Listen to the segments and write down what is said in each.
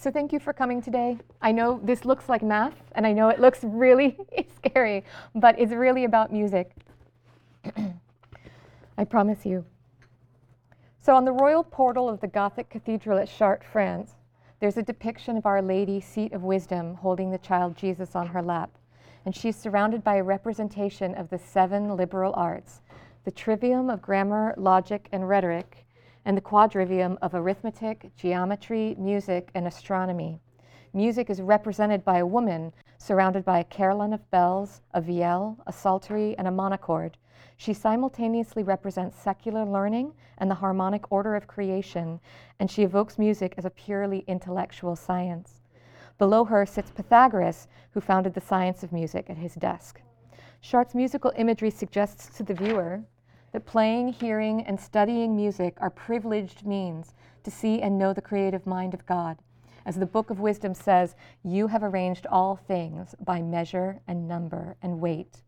So thank you for coming today. I know this looks like math, and I know it looks really scary, but it's really about music. I promise you. So on the royal portal of the Gothic cathedral at Chartres, France, there's a depiction of Our Lady, seat of wisdom, holding the child Jesus on her lap. And she's surrounded by a representation of the seven liberal arts the trivium of grammar, logic, and rhetoric, and the quadrivium of arithmetic, geometry, music, and astronomy. Music is represented by a woman surrounded by a carillon of bells, a vielle, a psaltery, and a monochord. She simultaneously represents secular learning and the harmonic order of creation, and she evokes music as a purely intellectual science. Below her sits Pythagoras, who founded the science of music at his desk. Chartres' musical imagery suggests to the viewer that playing, hearing, and studying music are privileged means to see and know the creative mind of God. As the Book of Wisdom says, you have arranged all things by measure and number and weight.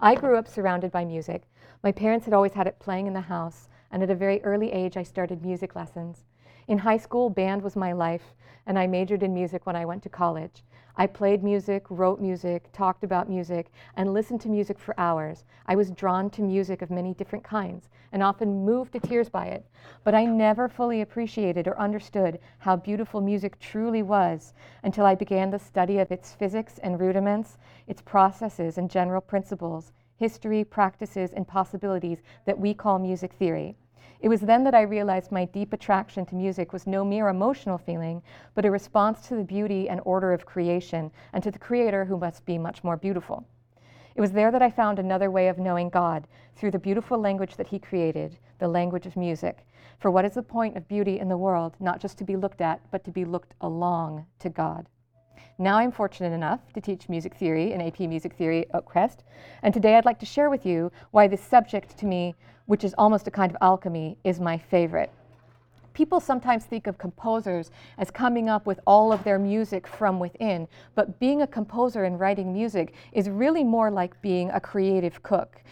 I grew up surrounded by music. My parents had always had it playing in the house, and at a very early age, I started music lessons. In high school, band was my life, and I majored in music when I went to college. I played music, wrote music, talked about music, and listened to music for hours. I was drawn to music of many different kinds and often moved to tears by it. But I never fully appreciated or understood how beautiful music truly was until I began the study of its physics and rudiments, its processes and general principles, history, practices, and possibilities that we call music theory. It was then that I realized my deep attraction to music was no mere emotional feeling, but a response to the beauty and order of creation and to the Creator who must be much more beautiful. It was there that I found another way of knowing God through the beautiful language that He created, the language of music. For what is the point of beauty in the world? Not just to be looked at, but to be looked along to God. Now I'm fortunate enough to teach music theory and AP Music Theory at Crest, and today I'd like to share with you why this subject to me which is almost a kind of alchemy, is my favorite. People sometimes think of composers as coming up with all of their music from within, but being a composer and writing music is really more like being a creative cook.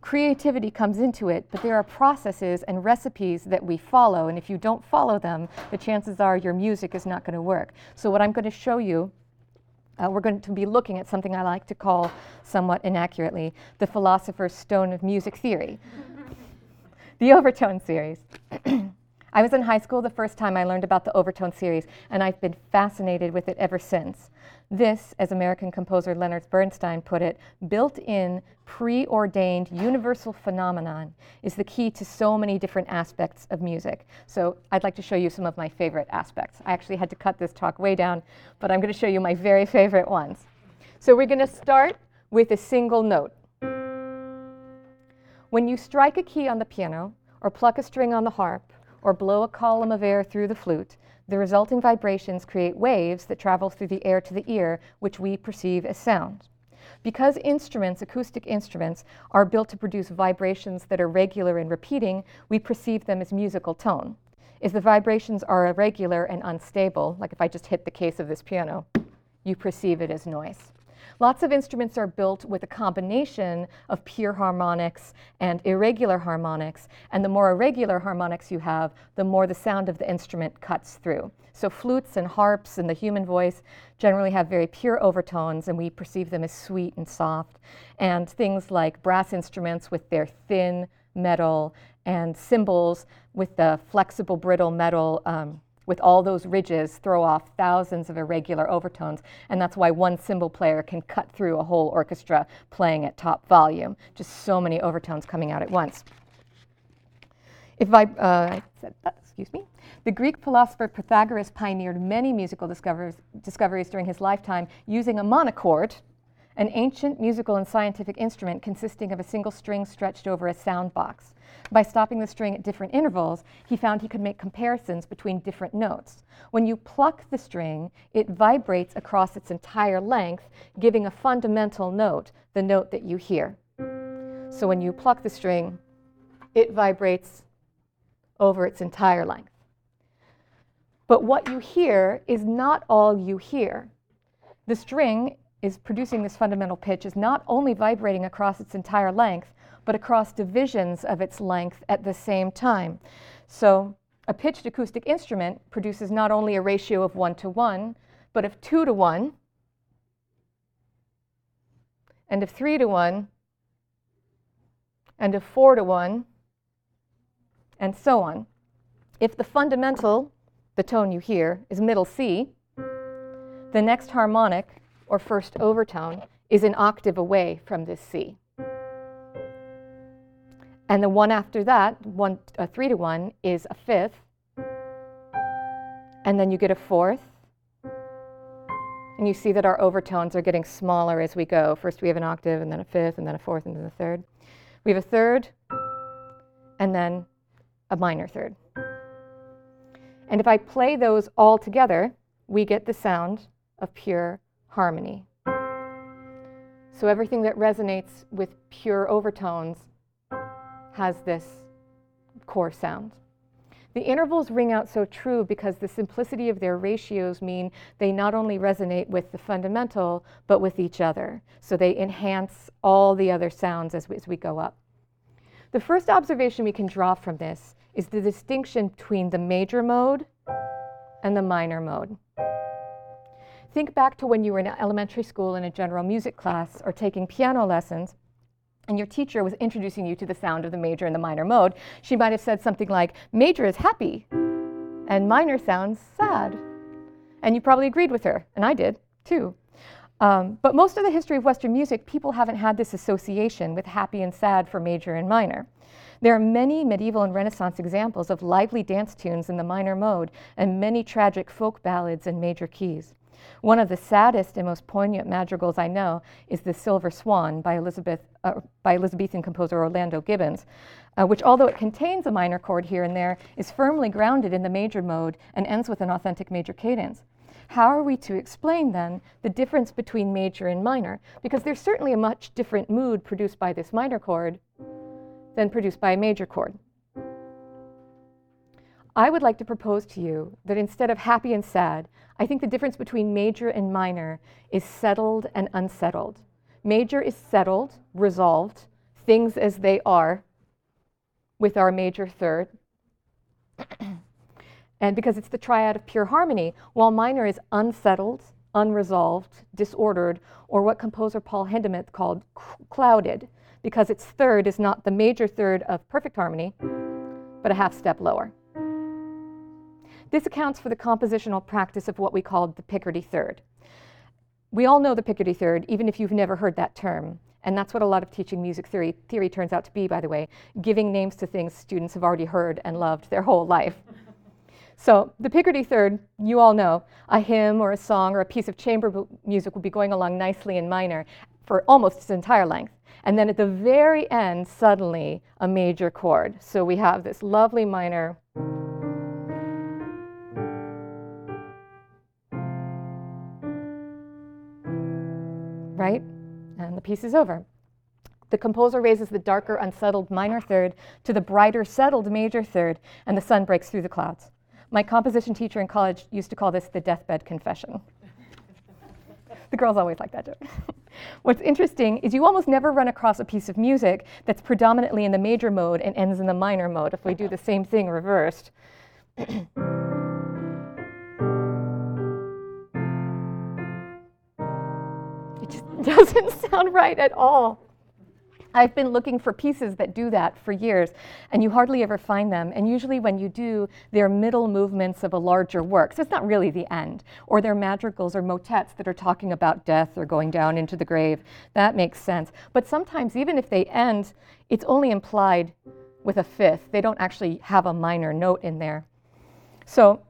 Creativity comes into it, but there are processes and recipes that we follow, and if you don't follow them, the chances are your music is not going to work. So, what I'm going to show you uh, we're going to be looking at something I like to call, somewhat inaccurately, the philosopher's stone of music theory the overtone series. I was in high school the first time I learned about the overtone series, and I've been fascinated with it ever since. This, as American composer Leonard Bernstein put it, built in, preordained, universal phenomenon is the key to so many different aspects of music. So I'd like to show you some of my favorite aspects. I actually had to cut this talk way down, but I'm going to show you my very favorite ones. So we're going to start with a single note. When you strike a key on the piano, or pluck a string on the harp, or blow a column of air through the flute, the resulting vibrations create waves that travel through the air to the ear, which we perceive as sound. Because instruments, acoustic instruments, are built to produce vibrations that are regular and repeating, we perceive them as musical tone. If the vibrations are irregular and unstable, like if I just hit the case of this piano, you perceive it as noise. Lots of instruments are built with a combination of pure harmonics and irregular harmonics, and the more irregular harmonics you have, the more the sound of the instrument cuts through. So flutes and harps and the human voice generally have very pure overtones, and we perceive them as sweet and soft. And things like brass instruments with their thin metal and cymbals with the flexible, brittle metal um, with all those ridges throw off thousands of irregular overtones, and that's why one cymbal player can cut through a whole orchestra playing at top volume. Just so many overtones coming out at once. If I, uh, excuse me. The Greek philosopher Pythagoras pioneered many musical discoveries, discoveries during his lifetime using a monochord, an ancient musical and scientific instrument consisting of a single string stretched over a sound box. By stopping the string at different intervals, he found he could make comparisons between different notes. When you pluck the string, it vibrates across its entire length, giving a fundamental note, the note that you hear. So when you pluck the string, it vibrates over its entire length. But what you hear is not all you hear. The string is producing this fundamental pitch is not only vibrating across its entire length, but across divisions of its length at the same time. So a pitched acoustic instrument produces not only a ratio of one to one, but of two to one, and of three to one, and of four to one, and so on. If the fundamental, the tone you hear, is middle C, the next harmonic, or first overtone, is an octave away from this C. And the one after that, one, a three to one, is a fifth. And then you get a fourth. And you see that our overtones are getting smaller as we go. First we have an octave, and then a fifth, and then a fourth, and then a third. We have a third, and then a minor third. And if I play those all together, we get the sound of pure harmony. So everything that resonates with pure overtones has this core sound. The intervals ring out so true because the simplicity of their ratios mean they not only resonate with the fundamental, but with each other. So they enhance all the other sounds as we, as we go up. The first observation we can draw from this is the distinction between the major mode and the minor mode. Think back to when you were in elementary school in a general music class or taking piano lessons and your teacher was introducing you to the sound of the major and the minor mode, she might have said something like, major is happy, and minor sounds sad. And you probably agreed with her, and I did too. Um, but most of the history of Western music, people haven't had this association with happy and sad for major and minor. There are many medieval and Renaissance examples of lively dance tunes in the minor mode and many tragic folk ballads in major keys. One of the saddest and most poignant madrigals I know is The Silver Swan by, Elizabeth, uh, by Elizabethan composer Orlando Gibbons, uh, which, although it contains a minor chord here and there, is firmly grounded in the major mode and ends with an authentic major cadence. How are we to explain then the difference between major and minor? Because there's certainly a much different mood produced by this minor chord than produced by a major chord. I would like to propose to you that instead of happy and sad, I think the difference between major and minor is settled and unsettled. Major is settled, resolved, things as they are with our major third. and because it's the triad of pure harmony, while minor is unsettled, unresolved, disordered, or what composer Paul Hindemith called clouded, because its third is not the major third of perfect harmony, but a half step lower. This accounts for the compositional practice of what we called the Picardy third. We all know the Picardy third, even if you've never heard that term. And that's what a lot of teaching music theory, theory turns out to be, by the way, giving names to things students have already heard and loved their whole life. So, the Picardy third, you all know, a hymn or a song or a piece of chamber music will be going along nicely in minor for almost its entire length. And then at the very end, suddenly a major chord. So we have this lovely minor. Right? And the piece is over. The composer raises the darker, unsettled minor third to the brighter, settled major third, and the sun breaks through the clouds. My composition teacher in college used to call this the deathbed confession. the girls always like that joke. What's interesting is you almost never run across a piece of music that's predominantly in the major mode and ends in the minor mode if we do the same thing reversed. doesn't sound right at all. I've been looking for pieces that do that for years, and you hardly ever find them. And usually, when you do, they're middle movements of a larger work. So it's not really the end. Or they're madrigals or motets that are talking about death or going down into the grave. That makes sense. But sometimes, even if they end, it's only implied with a fifth. They don't actually have a minor note in there. So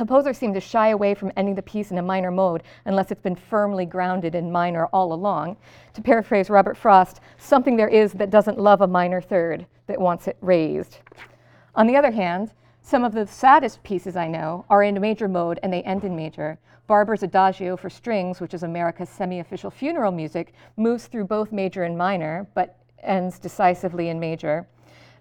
Composers seem to shy away from ending the piece in a minor mode unless it's been firmly grounded in minor all along. To paraphrase Robert Frost, something there is that doesn't love a minor third, that wants it raised. On the other hand, some of the saddest pieces I know are in major mode and they end in major. Barber's Adagio for strings, which is America's semi official funeral music, moves through both major and minor, but ends decisively in major.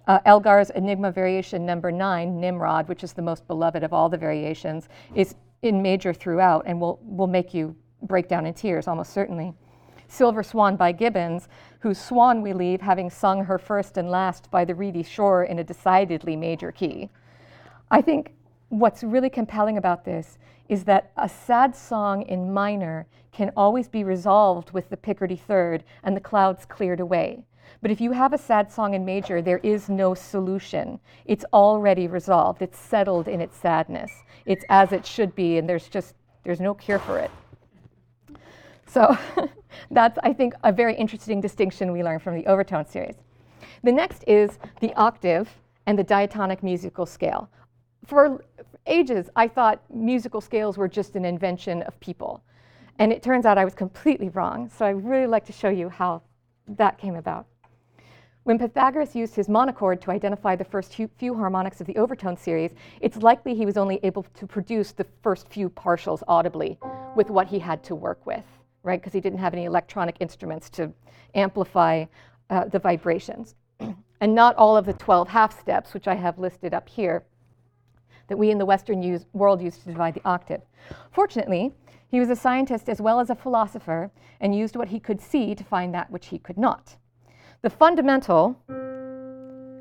Uh, Elgar's Enigma Variation number nine, Nimrod, which is the most beloved of all the variations, is in major throughout and will, will make you break down in tears, almost certainly. Silver Swan by Gibbons, whose swan we leave having sung her first and last by the reedy shore in a decidedly major key. I think what's really compelling about this is that a sad song in minor can always be resolved with the Picardy third and the clouds cleared away. But if you have a sad song in major, there is no solution. It's already resolved. It's settled in its sadness. It's as it should be, and there's just there's no cure for it. So that's, I think, a very interesting distinction we learn from the overtone series. The next is the octave and the diatonic musical scale. For ages, I thought musical scales were just an invention of people. And it turns out I was completely wrong. So I really like to show you how that came about. When Pythagoras used his monochord to identify the first few harmonics of the overtone series, it's likely he was only able to produce the first few partials audibly with what he had to work with, right? Because he didn't have any electronic instruments to amplify uh, the vibrations. and not all of the 12 half steps, which I have listed up here, that we in the Western use, world use to divide the octave. Fortunately, he was a scientist as well as a philosopher and used what he could see to find that which he could not. The fundamental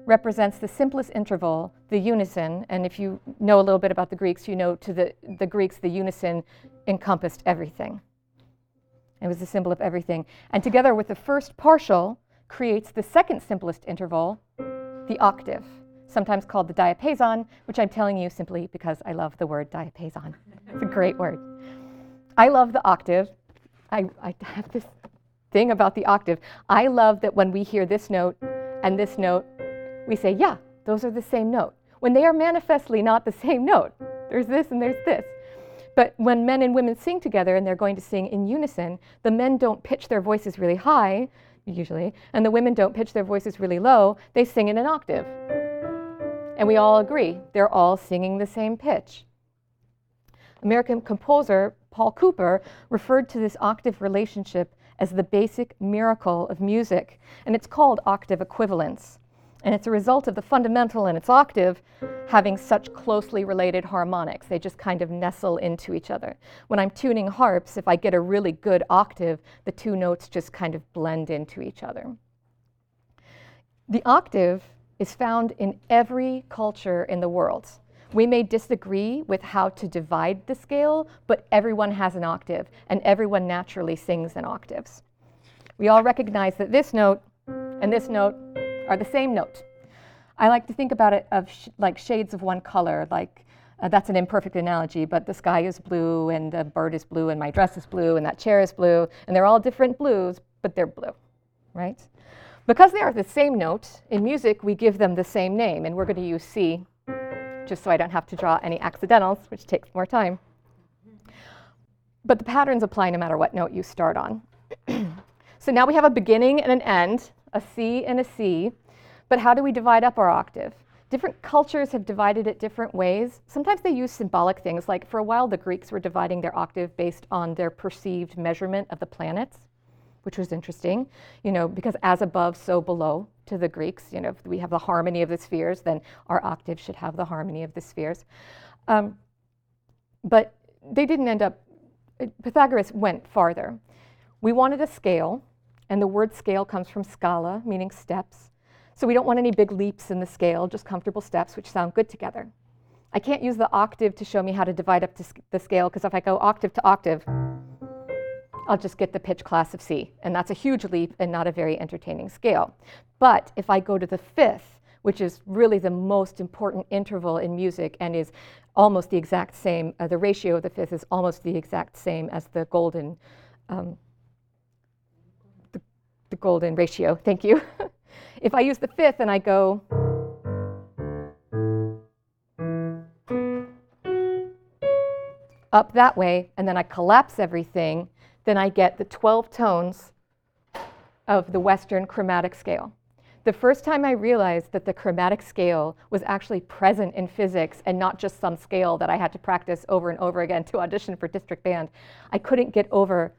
represents the simplest interval, the unison, and if you know a little bit about the Greeks, you know to the, the Greeks the unison encompassed everything. It was the symbol of everything. And together with the first partial creates the second simplest interval, the octave, sometimes called the diapason, which I'm telling you simply because I love the word diapason. It's a great word. I love the octave. I, I have this thing about the octave. I love that when we hear this note and this note, we say, yeah, those are the same note. When they are manifestly not the same note, there's this and there's this. But when men and women sing together and they're going to sing in unison, the men don't pitch their voices really high, usually, and the women don't pitch their voices really low, they sing in an octave. And we all agree, they're all singing the same pitch. American composer Paul Cooper referred to this octave relationship as the basic miracle of music, and it's called octave equivalence. And it's a result of the fundamental and its octave having such closely related harmonics. They just kind of nestle into each other. When I'm tuning harps, if I get a really good octave, the two notes just kind of blend into each other. The octave is found in every culture in the world. We may disagree with how to divide the scale, but everyone has an octave, and everyone naturally sings in octaves. We all recognize that this note and this note are the same note. I like to think about it of sh- like shades of one color, like uh, that's an imperfect analogy, but the sky is blue, and the bird is blue, and my dress is blue, and that chair is blue, and they're all different blues, but they're blue, right? Because they are the same note, in music we give them the same name, and we're going to use C just so I don't have to draw any accidentals, which takes more time. But the patterns apply no matter what note you start on. so now we have a beginning and an end, a C and a C, but how do we divide up our octave? Different cultures have divided it different ways. Sometimes they use symbolic things, like for a while the Greeks were dividing their octave based on their perceived measurement of the planets which was interesting, you know, because as above, so below to the Greeks. You know, if we have the harmony of the spheres, then our octave should have the harmony of the spheres. Um, but they didn't end up, Pythagoras went farther. We wanted a scale, and the word scale comes from scala, meaning steps. So we don't want any big leaps in the scale, just comfortable steps which sound good together. I can't use the octave to show me how to divide up the scale because if I go octave to octave, I'll just get the pitch class of C. And that's a huge leap and not a very entertaining scale. But if I go to the fifth, which is really the most important interval in music and is almost the exact same, uh, the ratio of the fifth is almost the exact same as the golden, um, the, the golden ratio, thank you. if I use the fifth and I go, up that way, and then I collapse everything, then I get the 12 tones of the Western chromatic scale. The first time I realized that the chromatic scale was actually present in physics and not just some scale that I had to practice over and over again to audition for district band, I couldn't get over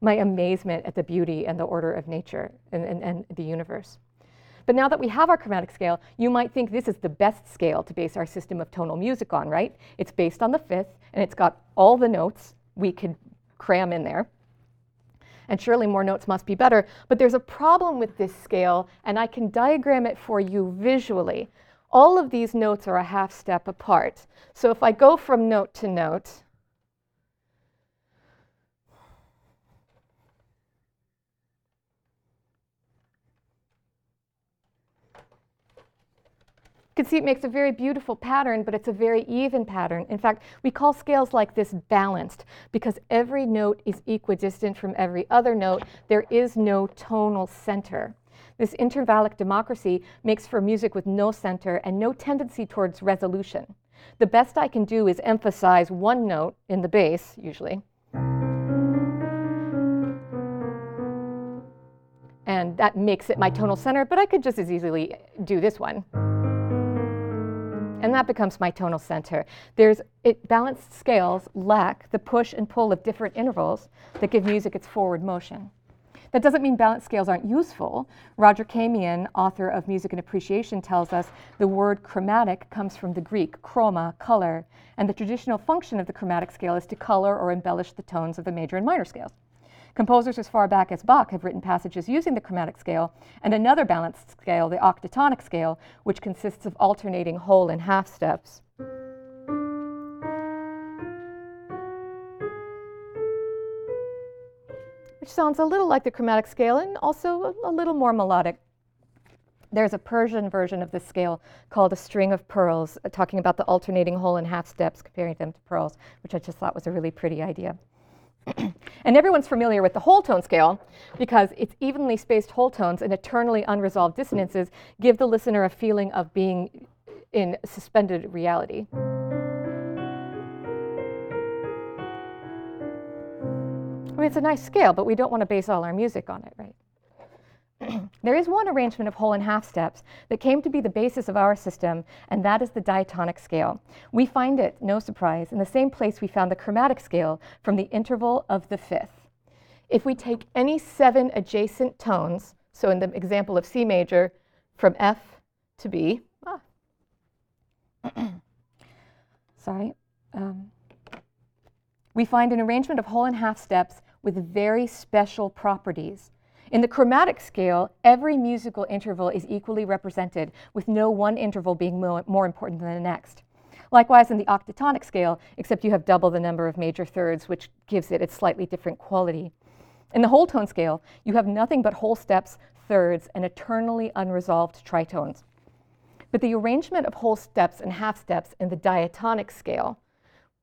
my amazement at the beauty and the order of nature and, and, and the universe. But now that we have our chromatic scale, you might think this is the best scale to base our system of tonal music on, right? It's based on the fifth, and it's got all the notes we could cram in there. And surely more notes must be better. But there's a problem with this scale, and I can diagram it for you visually. all of these notes are a half step apart. So if I go from note to note, You can see it makes a very beautiful pattern, but it's a very even pattern. In fact, we call scales like this balanced because every note is equidistant from every other note. There is no tonal center. This intervallic democracy makes for music with no center and no tendency towards resolution. The best I can do is emphasize one note in the bass, usually. And that makes it my tonal center, but I could just as easily do this one and that becomes my tonal center. There's it, balanced scales lack the push and pull of different intervals that give music its forward motion. That doesn't mean balanced scales aren't useful. Roger Kamien, author of Music and Appreciation, tells us the word chromatic comes from the Greek chroma, color, and the traditional function of the chromatic scale is to color or embellish the tones of the major and minor scales. Composers as far back as Bach have written passages using the chromatic scale and another balanced scale, the octatonic scale, which consists of alternating whole and half steps. Which sounds a little like the chromatic scale and also a, little more melodic. There's a Persian version of this scale called a string of pearls, uh, talking about the alternating whole and half steps, comparing them to pearls, which I just thought was a really pretty idea. and everyone's familiar with the whole tone scale because its evenly spaced whole tones and eternally unresolved dissonances give the listener a feeling of being in suspended reality. I mean, it's a nice scale, but we don't want to base all our music on it, right? there is one arrangement of whole and half steps that came to be the basis of our system, and that is the diatonic scale. We find it, no surprise, in the same place we found the chromatic scale from the interval of the fifth. If we take any seven adjacent tones, so in the example of C major, from F to B, ah. sorry, um, we find an arrangement of whole and half steps with very special properties in the chromatic scale, every musical interval is equally represented, with no one interval being more, more important than the next. Likewise, in the octatonic scale, except you have double the number of major thirds, which gives it its slightly different quality. In the whole tone scale, you have nothing but whole steps, thirds, and eternally unresolved tritones. But the arrangement of whole steps and half steps in the diatonic scale,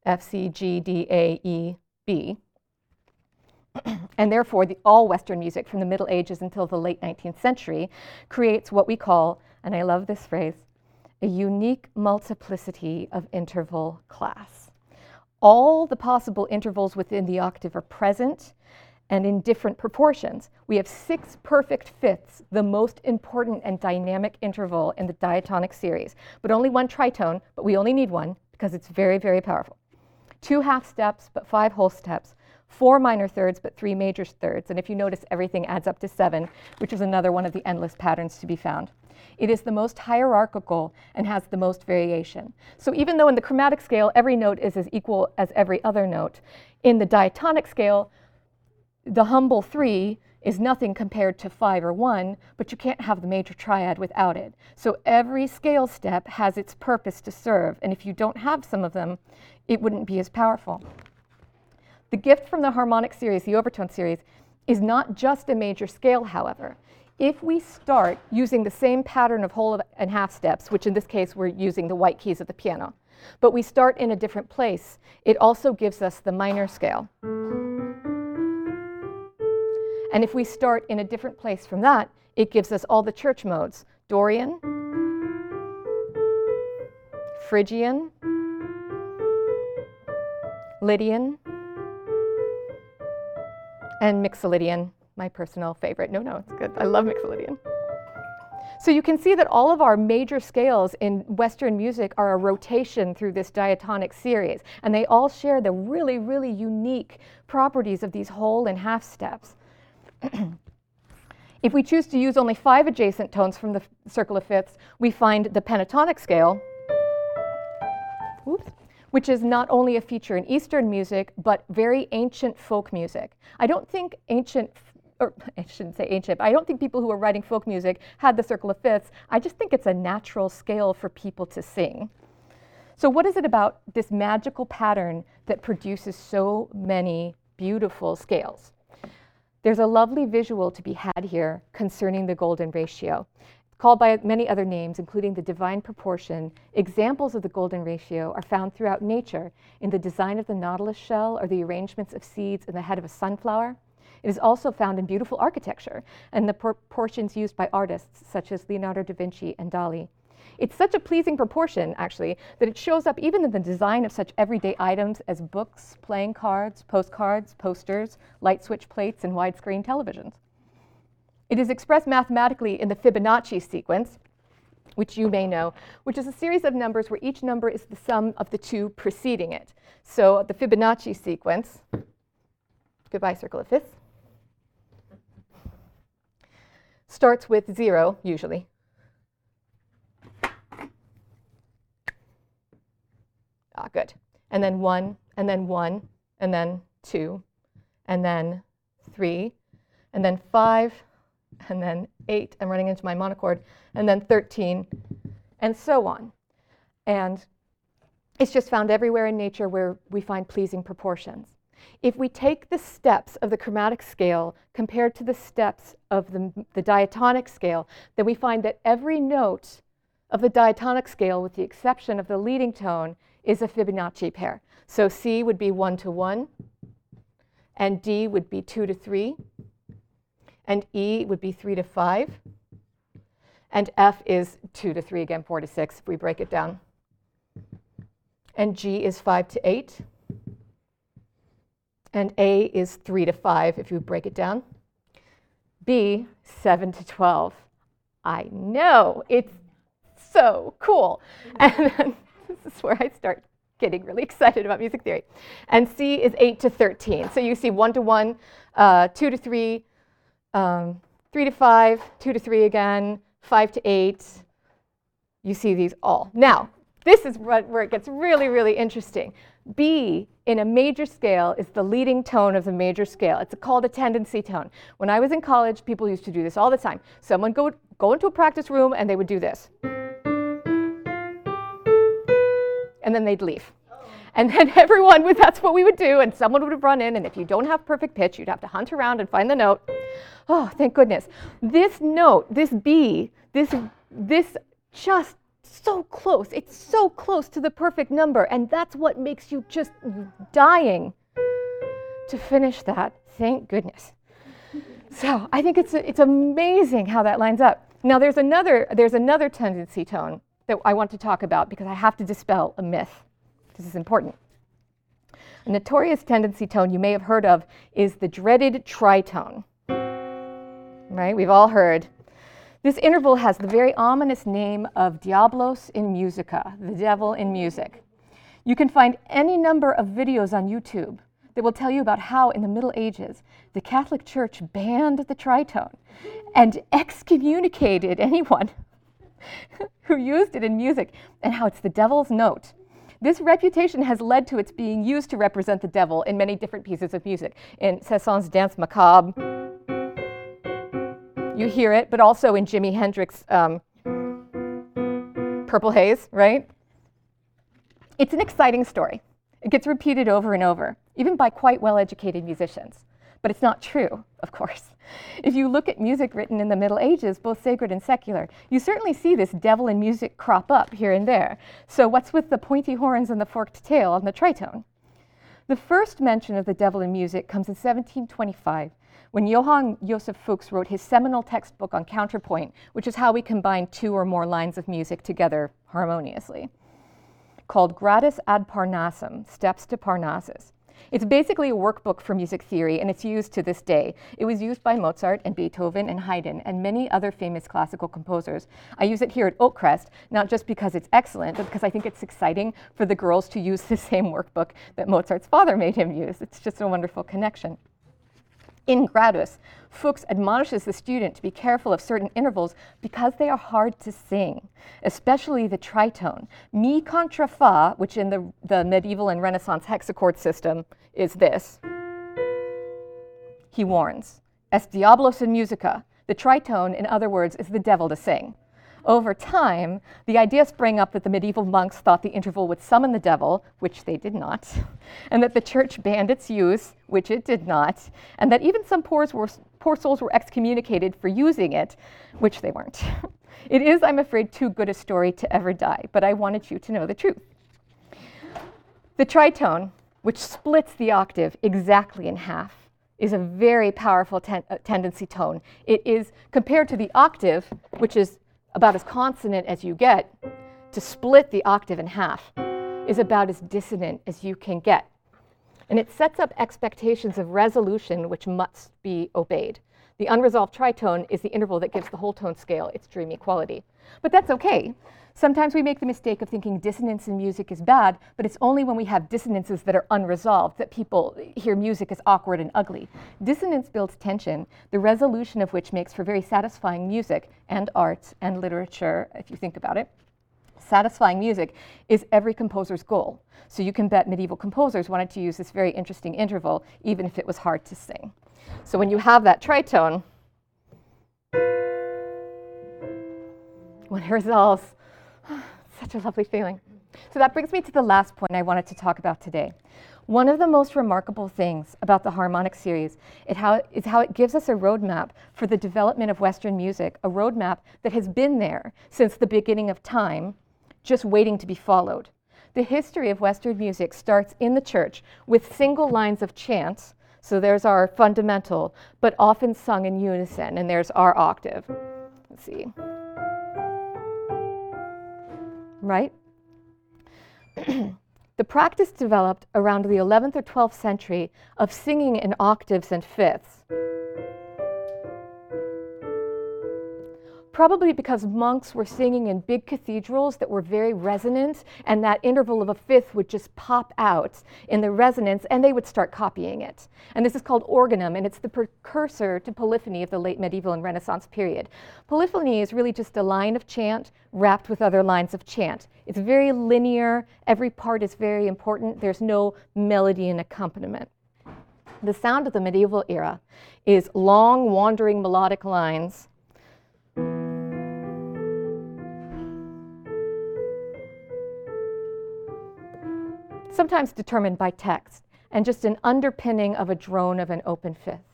F, C, G, D, A, E, B, and therefore the, all Western music from the Middle Ages until the late 19th century creates what we call, and I love this phrase, a unique multiplicity of interval class. All the possible intervals within the octave are present and in different proportions. We have six perfect fifths, the most important and dynamic interval in the diatonic series, but only one tritone, but we only need one because it's very, very powerful. Two half steps, but five whole steps, four minor thirds, but three major thirds. And if you notice, everything adds up to seven, which is another one of the endless patterns to be found. It is the most hierarchical and has the most variation. So even though in the chromatic scale, every note is as equal as every other note, in the diatonic scale, the humble three is nothing compared to five or one, but you can't have the major triad without it. So every scale step has its purpose to serve, and if you don't have some of them, it wouldn't be as powerful. The gift from the harmonic series, the overtone series, is not just a major scale, however. If we start using the same pattern of whole and half steps, which in this case we're using the white keys of the piano, but we start in a different place, it also gives us the minor scale. And if we start in a different place from that, it gives us all the church modes Dorian, Phrygian, Lydian, and Mixolydian, my personal favorite. No, no, it's good. I love Mixolydian. So you can see that all of our major scales in Western music are a rotation through this diatonic series, and they all share the really, really unique properties of these whole and half steps. if we choose to use only five adjacent tones from the circle of fifths, we find the pentatonic scale. Oops which is not only a feature in Eastern music, but very ancient folk music. I don't think ancient or I shouldn't say ancient, I don't think people who were writing folk music had the circle of fifths. I just think it's a natural scale for people to sing. So, what is it about this magical pattern that produces so many beautiful scales? There's a lovely visual to be had here concerning the golden ratio. Called by many other names, including the divine proportion, examples of the golden ratio are found throughout nature in the design of the nautilus shell or the arrangements of seeds in the head of a sunflower. It is also found in beautiful architecture and the proportions used by artists such as Leonardo da Vinci and Dali. It's such a pleasing proportion, actually, that it shows up even in the design of such everyday items as books, playing cards, postcards, posters, light switch plates, and widescreen televisions. It is expressed mathematically in the Fibonacci sequence, which you may know, which is a series of numbers where each number is the sum of the two preceding it. So the Fibonacci sequence, goodbye circle of fifths, starts with zero, usually. Ah, good. And then one, and then one, and then two, and then three, and then five, and then 8, I'm running into my monochord, and then 13, and so on. And it's just found everywhere in nature where we find pleasing proportions. If we take the steps of the chromatic scale compared to the steps of the, the diatonic scale, then we find that every note of the diatonic scale, with the exception of the leading tone, is a Fibonacci pair. So C would be 1 to 1, and D would be 2 to 3, and E would be 3 to 5. And F is 2 to 3, again, 4 to 6 if we break it down. And G is 5 to 8. And A is 3 to 5 if you break it down. B, 7 to 12. I know, it's so cool. And then this is where I start getting really excited about music theory. And C is 8 to 13. So you see 1 to 1, uh, 2 to 3, um, three to five, two to three again, five to eight. You see these all. Now, this is where it gets really, really interesting. B in a major scale is the leading tone of the major scale. It's called a tendency tone. When I was in college, people used to do this all the time. Someone go, go into a practice room and they would do this. And then they'd leave. And then everyone would, that's what we would do, and someone would have run in, and if you don't have perfect pitch, you'd have to hunt around and find the note. Oh, thank goodness. This note, this B, this, this just so close. It's so close to the perfect number, and that's what makes you just dying to finish that. Thank goodness. So I think it's, it's amazing how that lines up. Now there's another, there's another tendency tone that I want to talk about because I have to dispel a myth. This is important. A notorious tendency tone you may have heard of is the dreaded tritone. Right? We've all heard. This interval has the very ominous name of Diabolus in Musica, the devil in music. You can find any number of videos on YouTube that will tell you about how, in the Middle Ages, the Catholic Church banned the tritone and excommunicated anyone who used it in music, and how it's the devil's note this reputation has led to its being used to represent the devil in many different pieces of music. In Saint-Saëns' Danse Macabre, you hear it, but also in Jimi Hendrix's um, Purple Haze, right? It's an exciting story. It gets repeated over and over, even by quite well educated musicians. But it's not true, of course. If you look at music written in the Middle Ages, both sacred and secular, you certainly see this devil in music crop up here and there. So, what's with the pointy horns and the forked tail on the tritone? The first mention of the devil in music comes in 1725 when Johann Joseph Fux wrote his seminal textbook on counterpoint, which is how we combine two or more lines of music together harmoniously, called Gradus ad Parnassum, Steps to Parnassus. It's basically a workbook for music theory, and it's used to this day. It was used by Mozart and Beethoven and Haydn and many other famous classical composers. I use it here at Oakcrest, not just because it's excellent, but because I think it's exciting for the girls to use the same workbook that Mozart's father made him use. It's just a wonderful connection. In Gradus, Fux admonishes the student to be careful of certain intervals because they are hard to sing, especially the tritone. Mi contra fa, which in the, the medieval and Renaissance hexachord system is this. He warns Es diabolus in musica. The tritone, in other words, is the devil to sing. Over time, the idea sprang up that the medieval monks thought the interval would summon the devil, which they did not, and that the church banned its use, which it did not, and that even some poor, were, poor souls were excommunicated for using it, which they weren't. It is, I'm afraid, too good a story to ever die, but I wanted you to know the truth. The tritone, which splits the octave exactly in half, is a very powerful ten- uh, tendency tone. It is, compared to the octave, which is about as consonant as you get, to split the octave in half is about as dissonant as you can get. And it sets up expectations of resolution which must be obeyed. The unresolved tritone is the interval that gives the whole tone scale its dreamy quality. But that's okay. Sometimes we make the mistake of thinking dissonance in music is bad, but it's only when we have dissonances that are unresolved that people hear music as awkward and ugly. Dissonance builds tension, the resolution of which makes for very satisfying music and art and literature, if you think about it. Satisfying music is every composer's goal. So you can bet medieval composers wanted to use this very interesting interval, even if it was hard to sing. So when you have that tritone, when it resolves, such a lovely feeling. So that brings me to the last point I wanted to talk about today. One of the most remarkable things about the harmonic series is how, is how it gives us a roadmap for the development of Western music, a roadmap that has been there since the beginning of time, just waiting to be followed. The history of Western music starts in the church with single lines of chant. So there's our fundamental, but often sung in unison, and there's our octave. Let's see right? the practice developed around the 11th or 12th century of singing in octaves and fifths. Probably because monks were singing in big cathedrals that were very resonant, and that interval of a fifth would just pop out in the resonance, and they would start copying it. And this is called organum, and it's the precursor to polyphony of the late medieval and Renaissance period. Polyphony is really just a line of chant wrapped with other lines of chant. It's very linear, every part is very important, there's no melody and accompaniment. The sound of the medieval era is long, wandering melodic lines sometimes determined by text and just an underpinning of a drone of an open fifth.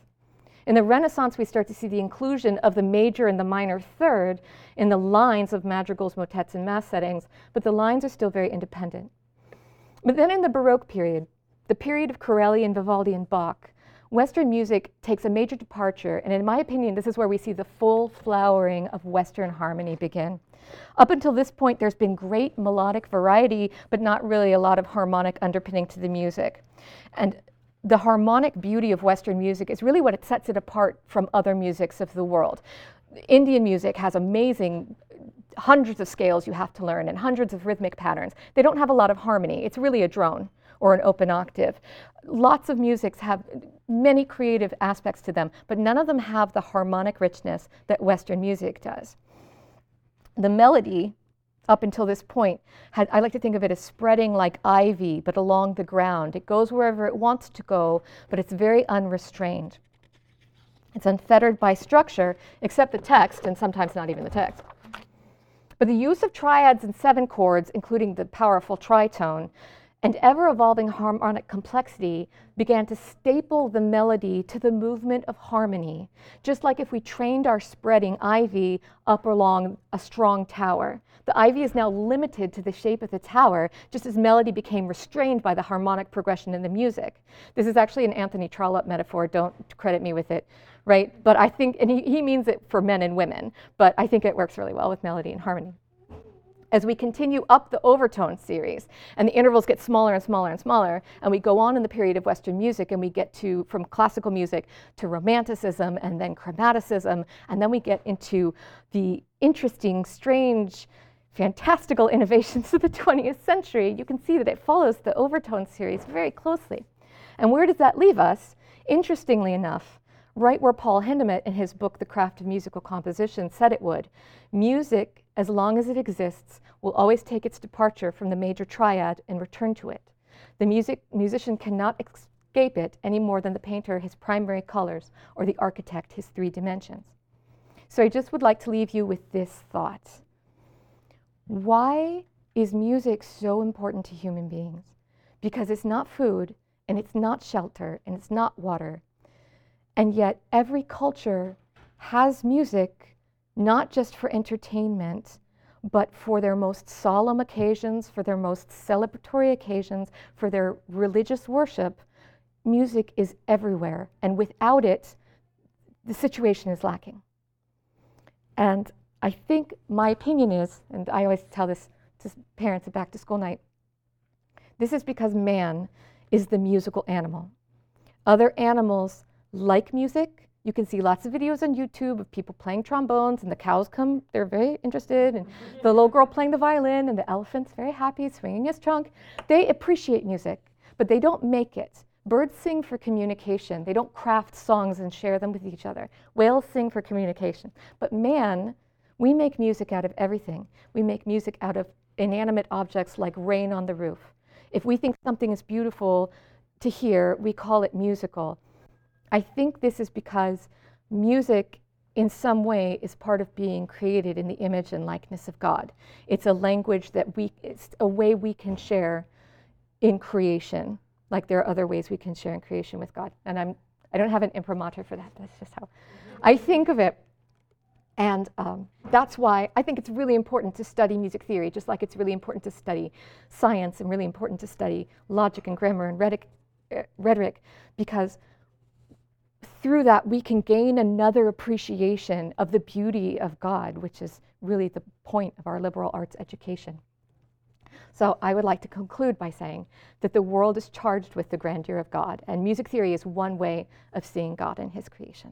In the Renaissance, we start to see the inclusion of the major and the minor third in the lines of madrigals, motets, and mass settings, but the lines are still very independent. But then in the Baroque period, the period of Corelli and Vivaldi and Bach, Western music takes a major departure, and in my opinion, this is where we see the full flowering of Western harmony begin. Up until this point, there's been great melodic variety, but not really a lot of harmonic underpinning to the music. And the harmonic beauty of Western music is really what it sets it apart from other musics of the world. Indian music has amazing hundreds of scales you have to learn and hundreds of rhythmic patterns. They don't have a lot of harmony. It's really a drone or an open octave. Lots of musics have many creative aspects to them, but none of them have the harmonic richness that Western music does. The melody, up until this point, had, I like to think of it as spreading like ivy, but along the ground. It goes wherever it wants to go, but it's very unrestrained. It's unfettered by structure, except the text, and sometimes not even the text. But the use of triads and seven chords, including the powerful tritone, and ever evolving harmonic complexity began to staple the melody to the movement of harmony, just like if we trained our spreading ivy up along a strong tower. The ivy is now limited to the shape of the tower, just as melody became restrained by the harmonic progression in the music. This is actually an Anthony Trollope metaphor, don't credit me with it, right? But I think, and he, he means it for men and women, but I think it works really well with melody and harmony as we continue up the overtone series. And the intervals get smaller and smaller and smaller and we go on in the period of western music and we get to from classical music to romanticism and then chromaticism and then we get into the interesting strange fantastical innovations of the 20th century. You can see that it follows the overtone series very closely. And where does that leave us? Interestingly enough right where Paul Hindemith in his book The Craft of Musical Composition said it would. Music, as long as it exists, will always take its departure from the major triad and return to it. The music, musician cannot escape it any more than the painter his primary colors or the architect his three dimensions. So I just would like to leave you with this thought. Why is music so important to human beings? Because it's not food, and it's not shelter, and it's not water. And yet, every culture has music not just for entertainment, but for their most solemn occasions, for their most celebratory occasions, for their religious worship. Music is everywhere, and without it, the situation is lacking. And I think my opinion is, and I always tell this to parents at back to school night, this is because man is the musical animal. Other animals like music. You can see lots of videos on YouTube of people playing trombones, and the cows come, they're very interested, and the little girl playing the violin, and the elephant's very happy, swinging his trunk. They appreciate music, but they don't make it. Birds sing for communication. They don't craft songs and share them with each other. Whales sing for communication. But man we make music out of everything. We make music out of inanimate objects like rain on the roof. If we think something is beautiful to hear, we call it musical. I think this is because music, in some way, is part of being created in the image and likeness of God. It's a language that we, it's a way we can share in creation, like there are other ways we can share in creation with God. And I'm, I don't have an imprimatur for that. That's just how I think of it. And um, that's why I think it's really important to study music theory, just like it's really important to study science and really important to study logic and grammar and rhetoric, uh, rhetoric because through that we can gain another appreciation of the beauty of God, which is really the point of our liberal arts education. So I would like to conclude by saying that the world is charged with the grandeur of God, and music theory is one way of seeing God in his creation.